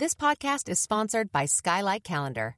This podcast is sponsored by Skylight Calendar.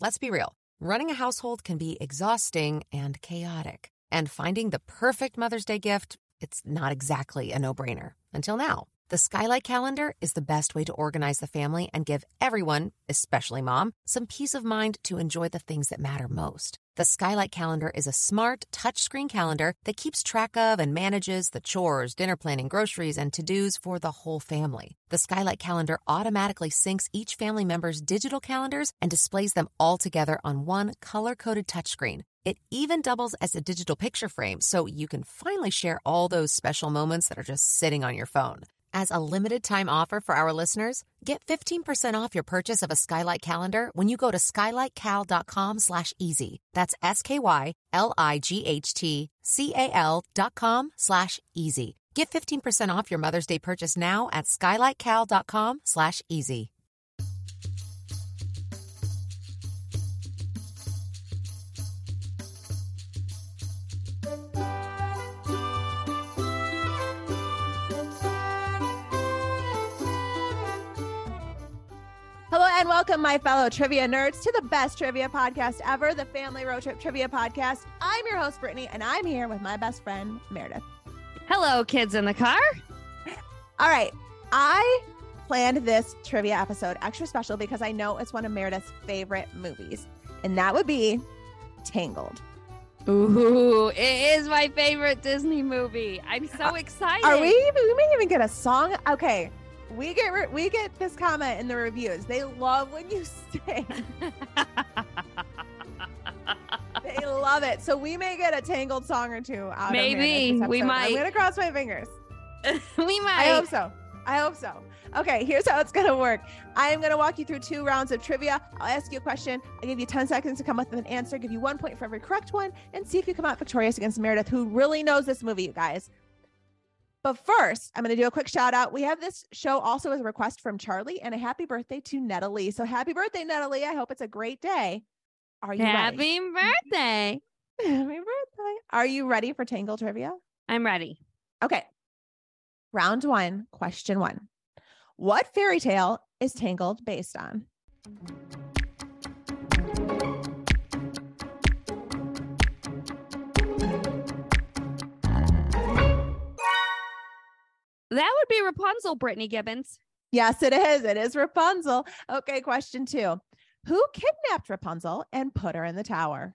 Let's be real running a household can be exhausting and chaotic, and finding the perfect Mother's Day gift, it's not exactly a no brainer. Until now. The Skylight Calendar is the best way to organize the family and give everyone, especially mom, some peace of mind to enjoy the things that matter most. The Skylight Calendar is a smart, touchscreen calendar that keeps track of and manages the chores, dinner planning, groceries, and to dos for the whole family. The Skylight Calendar automatically syncs each family member's digital calendars and displays them all together on one color coded touchscreen. It even doubles as a digital picture frame so you can finally share all those special moments that are just sitting on your phone. As a limited time offer for our listeners, get 15% off your purchase of a Skylight calendar when you go to skylightcal.com slash easy. That's S-K-Y-L-I-G-H-T-C-A-L dot com slash easy. Get 15% off your Mother's Day purchase now at skylightcal.com slash easy. Welcome, my fellow trivia nerds, to the best trivia podcast ever, the Family Road Trip Trivia Podcast. I'm your host, Brittany, and I'm here with my best friend, Meredith. Hello, kids in the car. All right. I planned this trivia episode extra special because I know it's one of Meredith's favorite movies, and that would be Tangled. Ooh, it is my favorite Disney movie. I'm so uh, excited. Are we? We may even get a song. Okay. We get re- we get this comment in the reviews. They love when you sing. they love it. So we may get a tangled song or two out Maybe. We might. I'm gonna cross my fingers. we might. I hope so. I hope so. Okay, here's how it's gonna work. I am gonna walk you through two rounds of trivia. I'll ask you a question. I'll give you 10 seconds to come up with an answer, give you one point for every correct one, and see if you come out victorious against Meredith, who really knows this movie, you guys. But first, I'm going to do a quick shout out. We have this show also as a request from Charlie and a happy birthday to Natalie. So happy birthday, Natalie. I hope it's a great day. Are you ready? Happy birthday. Happy birthday. Are you ready for Tangle trivia? I'm ready. Okay. Round one, question one. What fairy tale is Tangled based on? That would be Rapunzel, Brittany Gibbons. Yes, it is. It is Rapunzel. Okay, question two. Who kidnapped Rapunzel and put her in the tower?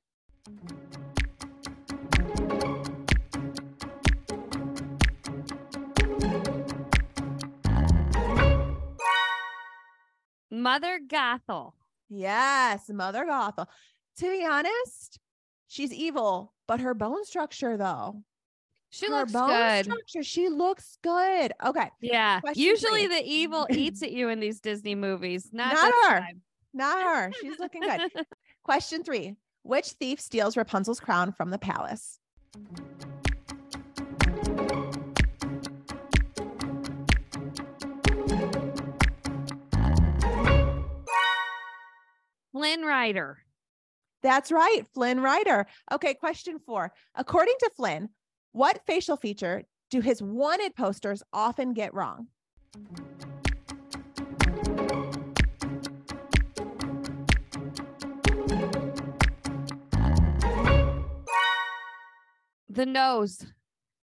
Mother Gothel. Yes, Mother Gothel. To be honest, she's evil, but her bone structure, though. She her looks bone good. structure, she looks good. Okay, Yeah. Question Usually the evil eats at you in these Disney movies. Not, Not her. time. not her. She's looking good. Question three Which thief steals Rapunzel's crown from the palace? Flynn Rider. That's right, Flynn Rider. Okay, question four. According to Flynn, what facial feature do his wanted posters often get wrong? The nose.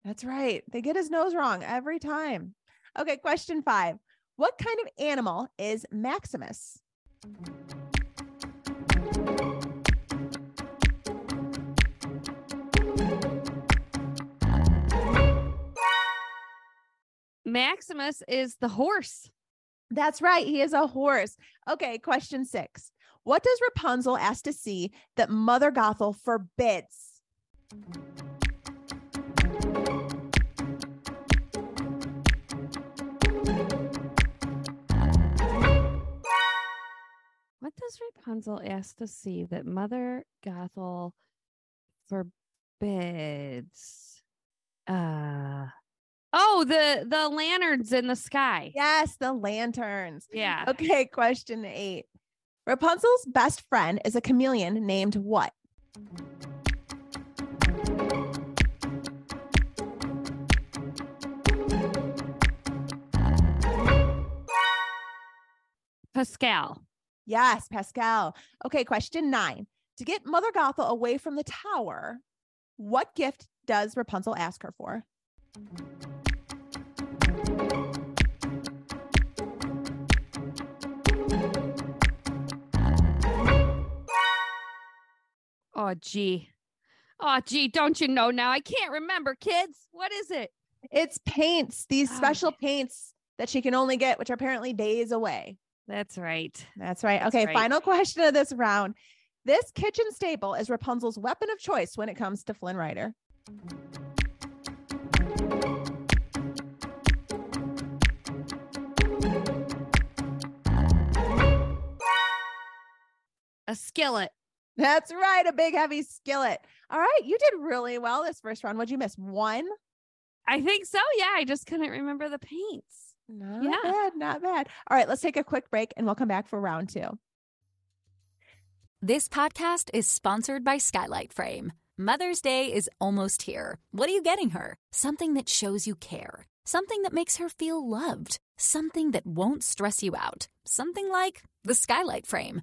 That's right. They get his nose wrong every time. Okay, question five. What kind of animal is Maximus? Maximus is the horse. That's right. He is a horse. Okay, question six. What does Rapunzel ask to see that Mother Gothel forbids? What does Rapunzel ask to see that Mother Gothel forbids? Uh oh, the the lanterns in the sky. Yes, the lanterns. Yeah. Okay, question eight. Rapunzel's best friend is a chameleon named what? Pascal. Yes, Pascal. Okay, question nine. To get Mother Gothel away from the tower, what gift does Rapunzel ask her for? Oh, gee. Oh, gee. Don't you know now? I can't remember, kids. What is it? It's paints, these Oh, special paints that she can only get, which are apparently days away. That's right. That's right. That's okay, right. final question of this round. This kitchen staple is Rapunzel's weapon of choice when it comes to Flynn Rider. A skillet. That's right, a big heavy skillet. All right, you did really well this first round. What'd you miss? One? I think so. Yeah. I just couldn't remember the paints. Not Yeah. bad, not bad. All right, let's take a quick break and we'll come back for round two. This podcast is sponsored by Skylight Frame. Mother's Day is almost here. What are you getting her? Something that shows you care. Something that makes her feel loved. Something that won't stress you out. Something like the Skylight Frame.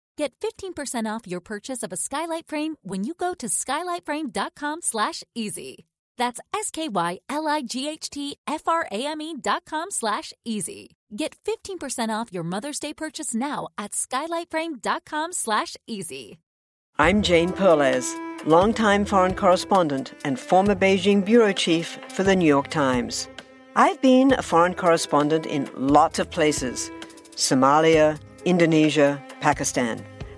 get 15% off your purchase of a Skylight Frame when you go to skylightframe.com slash easy. That's S-K-Y-L-I-G-H-T-F-R-A-M-E dot com slash easy. Get 15% off your Mother's Day purchase now at skylightframe.com slash easy. I'm Jane Perlez, longtime foreign correspondent and former Beijing bureau chief for the New York Times. I've been a foreign correspondent in lots of places Somalia, Indonesia, Pakistan,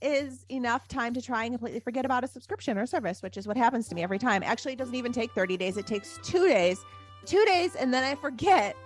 is enough time to try and completely forget about a subscription or service, which is what happens to me every time. Actually, it doesn't even take 30 days, it takes two days. Two days, and then I forget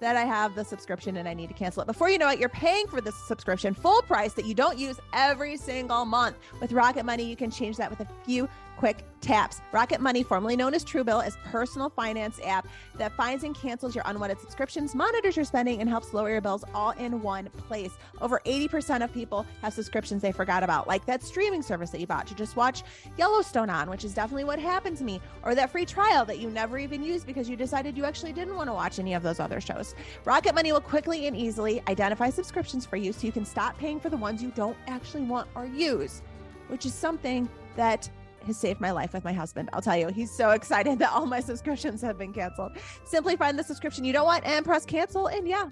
that I have the subscription and I need to cancel it. Before you know it, you're paying for the subscription full price that you don't use every single month. With Rocket Money, you can change that with a few quick taps. Rocket Money, formerly known as Truebill, is personal finance app that finds and cancels your unwanted subscriptions, monitors your spending, and helps lower your bills all in one place. Over 80% of people have subscriptions they forgot about, like that streaming service that you bought to just watch Yellowstone on, which is definitely what happened to me, or that free trial that you never even used because you decided you actually didn't want to watch any of those other shows. Rocket Money will quickly and easily identify subscriptions for you so you can stop paying for the ones you don't actually want or use, which is something that has saved my life with my husband. I'll tell you, he's so excited that all my subscriptions have been canceled. Simply find the subscription you don't want and press cancel, and yeah,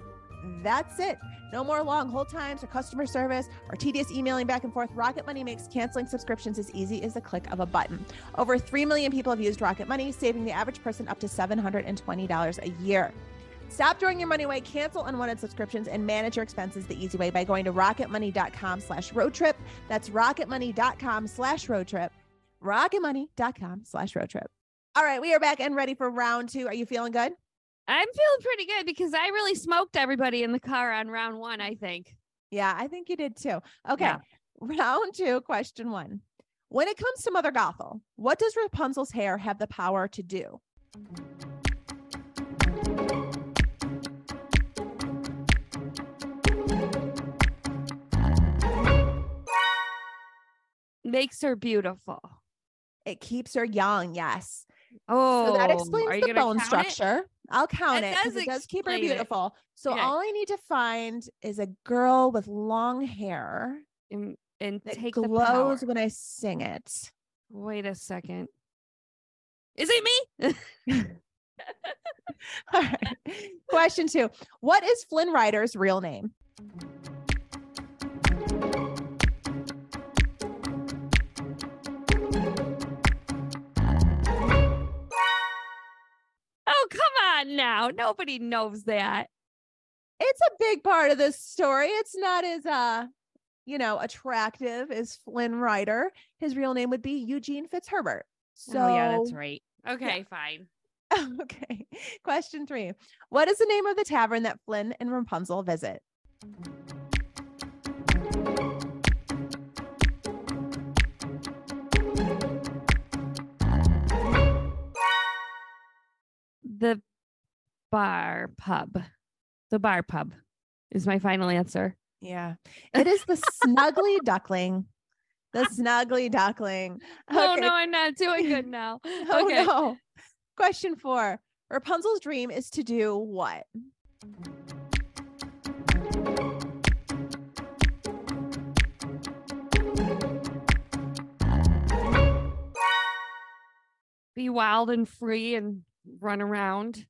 that's it. No more long hold times or customer service or tedious emailing back and forth. Rocket Money makes canceling subscriptions as easy as the click of a button. Over 3 million people have used Rocket Money, saving the average person up to $720 a year. Stop throwing your money away, cancel unwanted subscriptions, and manage your expenses the easy way by going to rocketmoney.com slash road trip. That's rocketmoney.com slash road trip. Rocketmoney.com slash road trip. All right, we are back and ready for round two. Are you feeling good? I'm feeling pretty good because I really smoked everybody in the car on round one, I think. Yeah, I think you did too. Okay, Yeah. round two, question one. When it comes to Mother Gothel, what does Rapunzel's hair have the power to do? Makes her beautiful. It keeps her young, yes. Oh, so that oh, explains the bone count it? structure. I'll count That it because it does keep her explain it. beautiful. So Okay. all I need to find is a girl with long hair And, and that take glows when I sing it. Wait a second. Is it me? All right. Question two What is Flynn Rider's real name? On now. Nobody knows that. It's a big part of this story. It's not as uh, you know, attractive as Flynn Rider. His real name would be Eugene Fitzherbert. So oh, yeah, that's right. Okay, fine. okay. Question three. What is the name of the tavern that Flynn and Rapunzel visit? The bar pub. The bar pub is my final answer. Yeah. It is the Snuggly Duckling. The Snuggly Duckling. Oh no, I'm not doing good now. Oh no. Question four. Rapunzel's dream is to do what? Be wild and free and run around.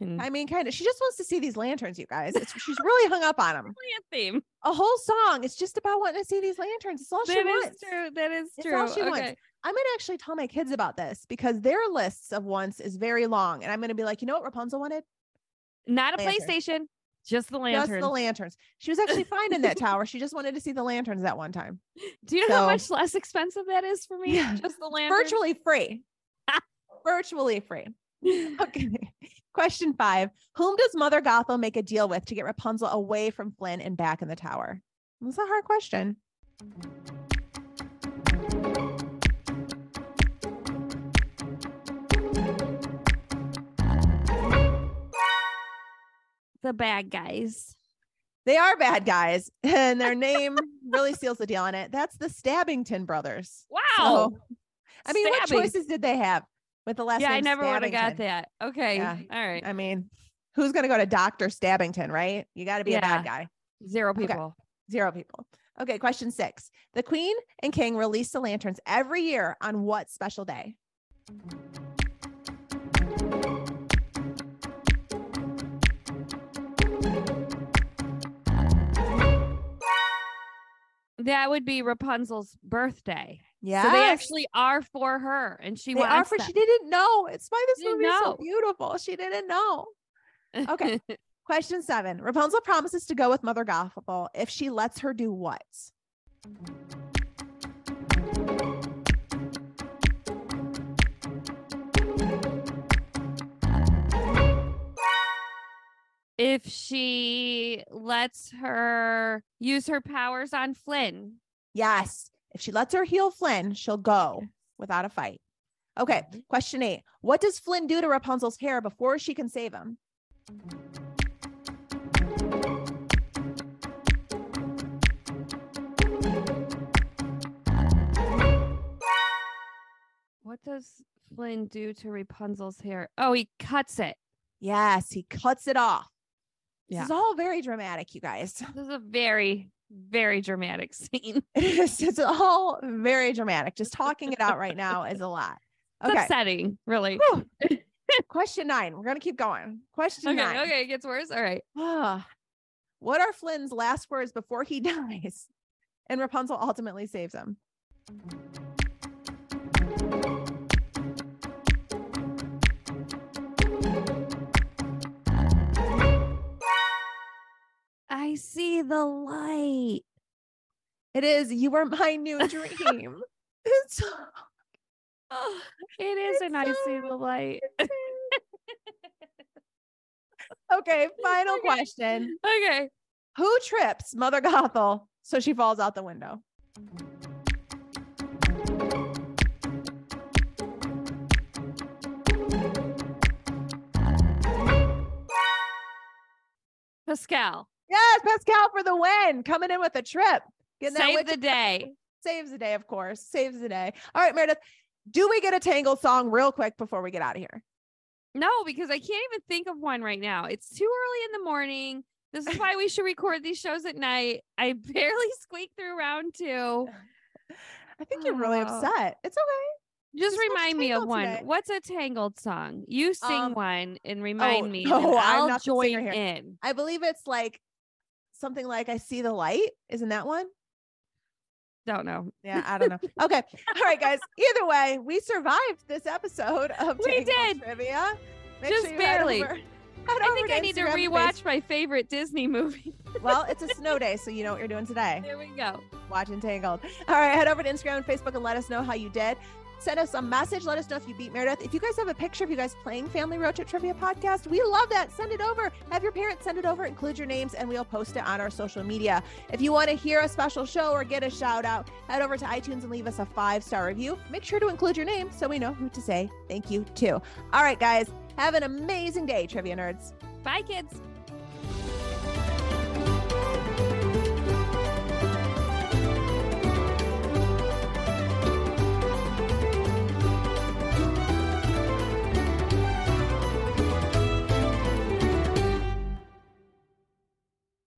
And I mean, kind of. She just wants to see these lanterns, you guys. It's, she's really hung up on them. plant theme. A whole song. It's just about wanting to see these lanterns. It's all she That wants. is true. That is It's true. all she wants. I'm going to actually tell my kids about this because their lists of wants is very long. And I'm going to be like, you know what Rapunzel wanted? Not a Lantern. PlayStation, just the lantern. Just the lanterns. She was actually fine in that tower. She just wanted to see the lanterns that one time. Do you know how much less expensive that is for me? Yeah. Just the lanterns. Virtually free. Virtually free. Okay. Question five. Whom does Mother Gothel make a deal with to get Rapunzel away from Flynn and back in the tower? That's a hard question. the bad guys. They are bad guys, and their name really seals the deal on it. That's the Stabbington brothers. Wow. So, I mean, what choices did they have with the last yeah, I never would have got that. Okay. Yeah. All right. I mean, who's going to go to Dr. Stabbington, right? You got to be a bad guy. Zero Okay. people. Zero people. Okay, question six. The Queen and King release the lanterns every year on what special day? That would be Rapunzel's birthday. Yeah. So they actually are for her and she they are wants for them. she didn't know. It's why this movie is so beautiful. She didn't know. Okay. Question seven. Rapunzel promises to go with Mother Gothel if she lets her do what? if she lets her use her powers on Flynn. Yes. If she lets her heal Flynn, she'll go without a fight. Okay. Mm-hmm. Question eight. What does Flynn do to Rapunzel's hair before she can save him? What does Flynn do to Rapunzel's hair? Oh, he cuts it. Yes, he cuts it off. This is all very dramatic, you guys. This is a very, very dramatic scene. It is. It's all very dramatic. Just talking it out right now is a lot. It's Okay. upsetting, really. Question nine. We're gonna keep going. Question Okay, nine. okay, it gets worse. All right. What are Flynn's last words before he dies? And Rapunzel ultimately saves him. It is you are my new dream. it's Oh, it is, and I see the light. okay. Final Okay. question. Okay. Who trips Mother Gothel so she falls out the window? Pascal, Yes, Pascal for the win. Coming in with a trip. That save witch- the day. Saves the day, of course. Saves the day. All right, Meredith. Do we get a Tangled song real quick before we get out of here? No, because I can't even think of one right now. It's too early in the morning. This is why we should record these shows at night. I barely squeaked through round two. I think you're really Oh. upset. It's okay. Just remind me of one. today. What's a Tangled song? You sing Um, one and remind me. no, and I'm I'll not join here. in. I believe it's like something like I see the light. Isn't that one? Don't know. Yeah, I don't know. Okay. All right, guys. Either way, we survived this episode of We Tangled did. Trivia. Make Just head barely. over- head I think I need to Instagram rewatch my favorite Disney movie. Well, it's a snow day, so you know what you're doing today. there we go. Watching Tangled. All right, head over to Instagram and Facebook and let us know how you did. Send us a message. Let us know if you beat Meredith. If you guys have a picture of you guys playing Family Road Trip Trivia Podcast, we love that. Send it over. Have your parents send it over. Include your names, and we'll post it on our social media. If you want to hear a special show or get a shout out, head over to iTunes and leave us a five star review. Make sure to include your name so we know who to say thank you to. All right, guys, have an amazing day, Trivia Nerds. Bye, kids.